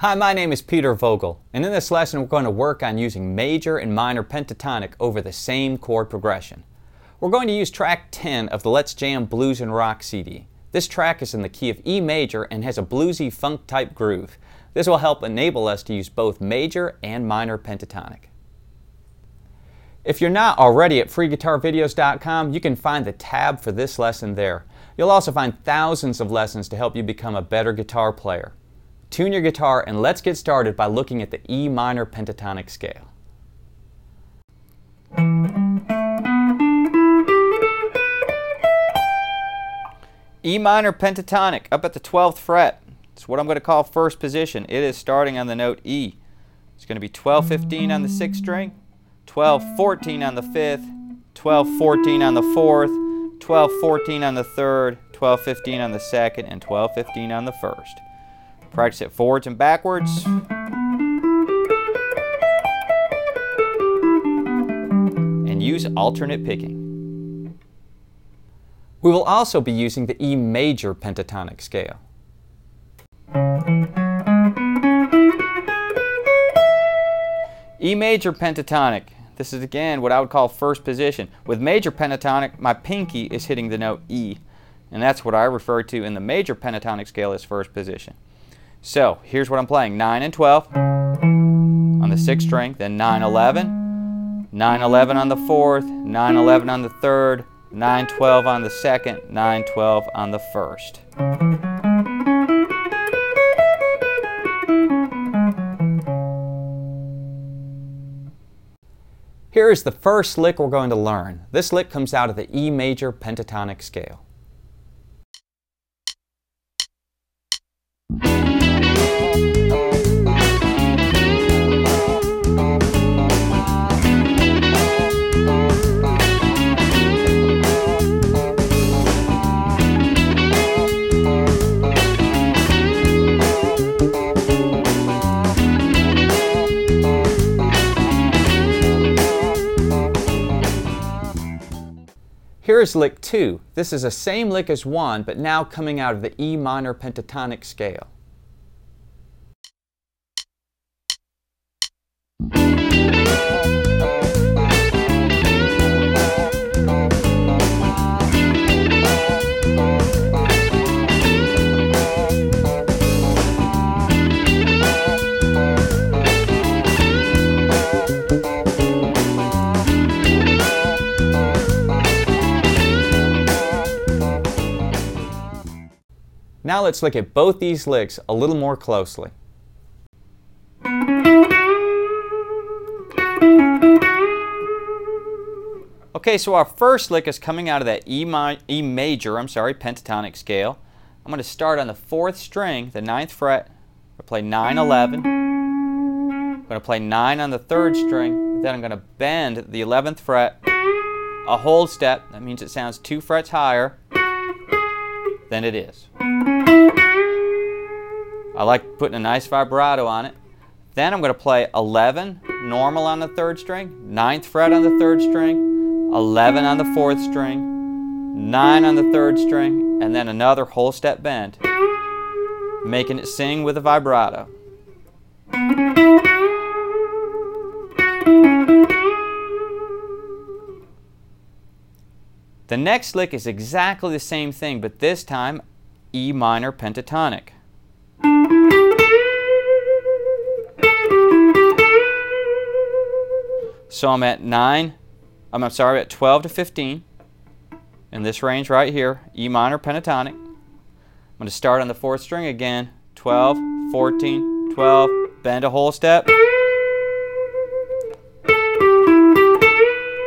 Hi, my name is Peter Vogl, and in this lesson we're going to work on using major and minor pentatonic over the same chord progression. We're going to use track 10 of the Let's Jam Blues and Rock CD. This track is in the key of E major and has a bluesy funk type groove. This will help enable us to use both major and minor pentatonic. If you're not already at freeguitarvideos.com, you can find the tab for this lesson there. You'll also find thousands of lessons to help you become a better guitar player. Tune your guitar and let's get started by looking at the E minor pentatonic scale. E minor pentatonic up at the 12th fret. It's what I'm going to call first position. It is starting on the note E. It's going to be 12 15 on the 6th string, 12 14 on the 5th, 12 14 on the 4th, 12 14 on the 3rd, 12 15 on the 2nd, and 12 15 on the 1st. Practice it forwards and backwards. And use alternate picking. We will also be using the E major pentatonic scale. E major pentatonic. This is again what I would call first position. With major pentatonic, my pinky is hitting the note E, and that's what I refer to in the major pentatonic scale as first position. So here's what I'm playing 9 and 12 on the 6th string, then 9 11, 9 11 on the 4th, 9 11 on the 3rd, 9 12 on the 2nd, 9 12 on the 1st. Here is the first lick we're going to learn. This lick comes out of the E major pentatonic scale. Here's lick 2. This is the same lick as 1, but now coming out of the E minor pentatonic scale. Now let's look at both these licks a little more closely. Okay, so our first lick is coming out of that E, mi e major, I'm sorry, pentatonic scale. I'm going to start on the fourth string, the ninth fret. To play 9, 11. I'm going to play 9 on the third string. Then I'm going to bend the 11th fret a whole step. That means it sounds two frets higher than it is. I like putting a nice vibrato on it. Then I'm going to play 11 normal on the third string, ninth fret on the third string, 11 on the fourth string, 9 on the third string, and then another whole step bend, making it sing with a vibrato. The next lick is exactly the same thing, but this time E minor pentatonic. So I'm at 9, I'm, I'm sorry, at 12 to 15 in this range right here, E minor pentatonic. I'm going to start on the fourth string again, 12, 14, 12, bend a whole step.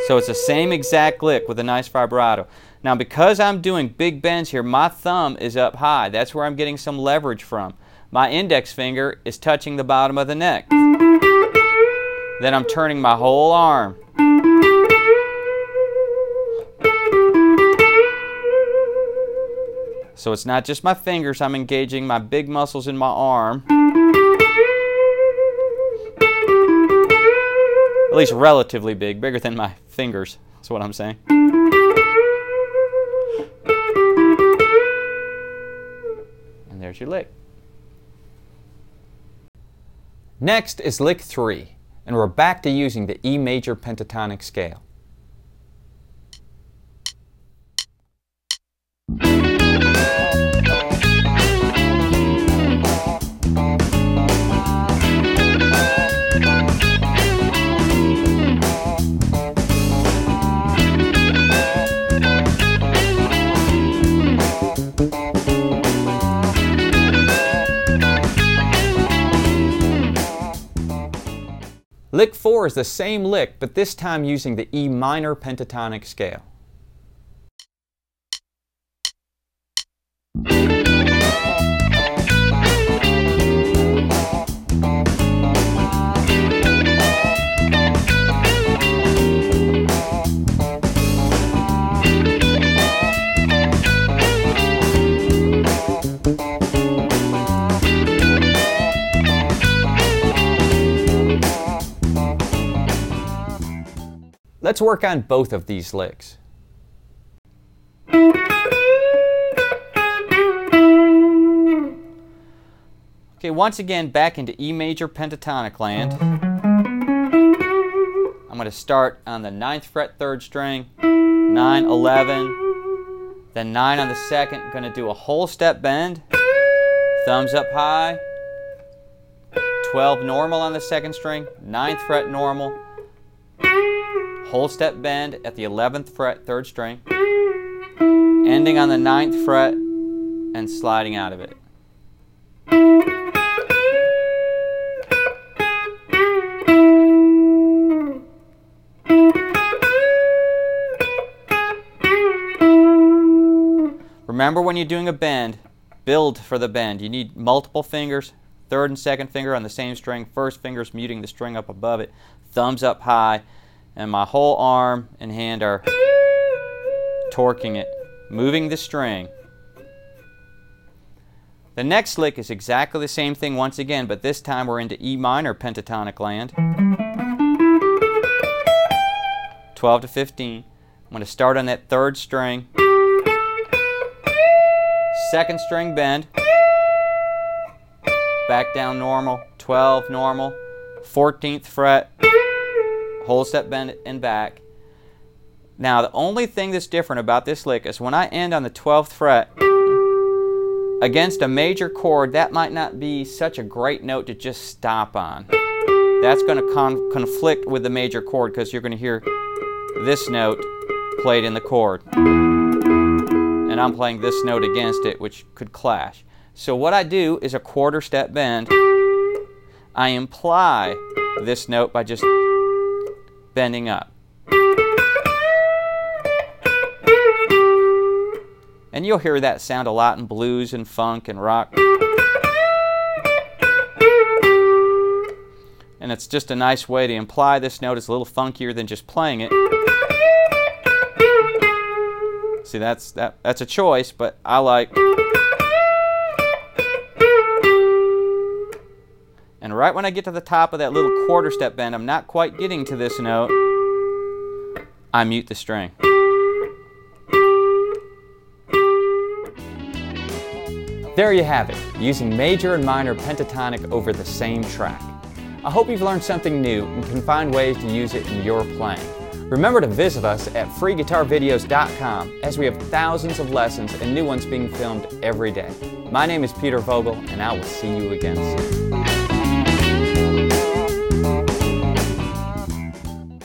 So it's the same exact lick with a nice vibrato. Now because I'm doing big bends here, my thumb is up high. That's where I'm getting some leverage from. My index finger is touching the bottom of the neck. Then I'm turning my whole arm. So it's not just my fingers, I'm engaging my big muscles in my arm. At least relatively big, bigger than my fingers, is what I'm saying. And there's your lick. Next is lick 3, and we're back to using the E major pentatonic scale. 4 is the same lick, but this time using the E minor pentatonic scale. Let's work on both of these licks. Okay, once again back into E major pentatonic land. I'm going to start on the 9th fret 3rd string, 9, 11, then 9 on the 2nd, going to do a whole step bend, thumbs up high, 12 normal on the 2nd string, 9th fret normal, whole step bend at the 11th fret, 3rd string, ending on the 9th fret and sliding out of it. Remember when you're doing a bend, build for the bend. You need multiple fingers, third and second finger on the same string, first finger's muting the string up above it, thumbs up high, and my whole arm and hand are torquing it, moving the string. The next lick is exactly the same thing once again, but this time we're into E minor pentatonic land. 12 to 15. I'm going to start on that third string. Second string bend. Back down normal. 12 normal. 14th fret whole step bend and back. Now the only thing that's different about this lick is when I end on the 12th fret against a major chord that might not be such a great note to just stop on. That's going to con conflict with the major chord because you're going to hear this note played in the chord. And I'm playing this note against it which could clash. So what I do is a quarter step bend. I imply this note by just bending up. And you'll hear that sound a lot in blues and funk and rock. And it's just a nice way to imply this note is a little funkier than just playing it. See, that's that that's a choice, but I like And right when I get to the top of that little quarter step bend, I'm not quite getting to this note, I mute the string. There you have it, using major and minor pentatonic over the same track. I hope you've learned something new and can find ways to use it in your playing. Remember to visit us at freeguitarvideos.com as we have thousands of lessons and new ones being filmed every day. My name is Peter Vogl and I will see you again soon.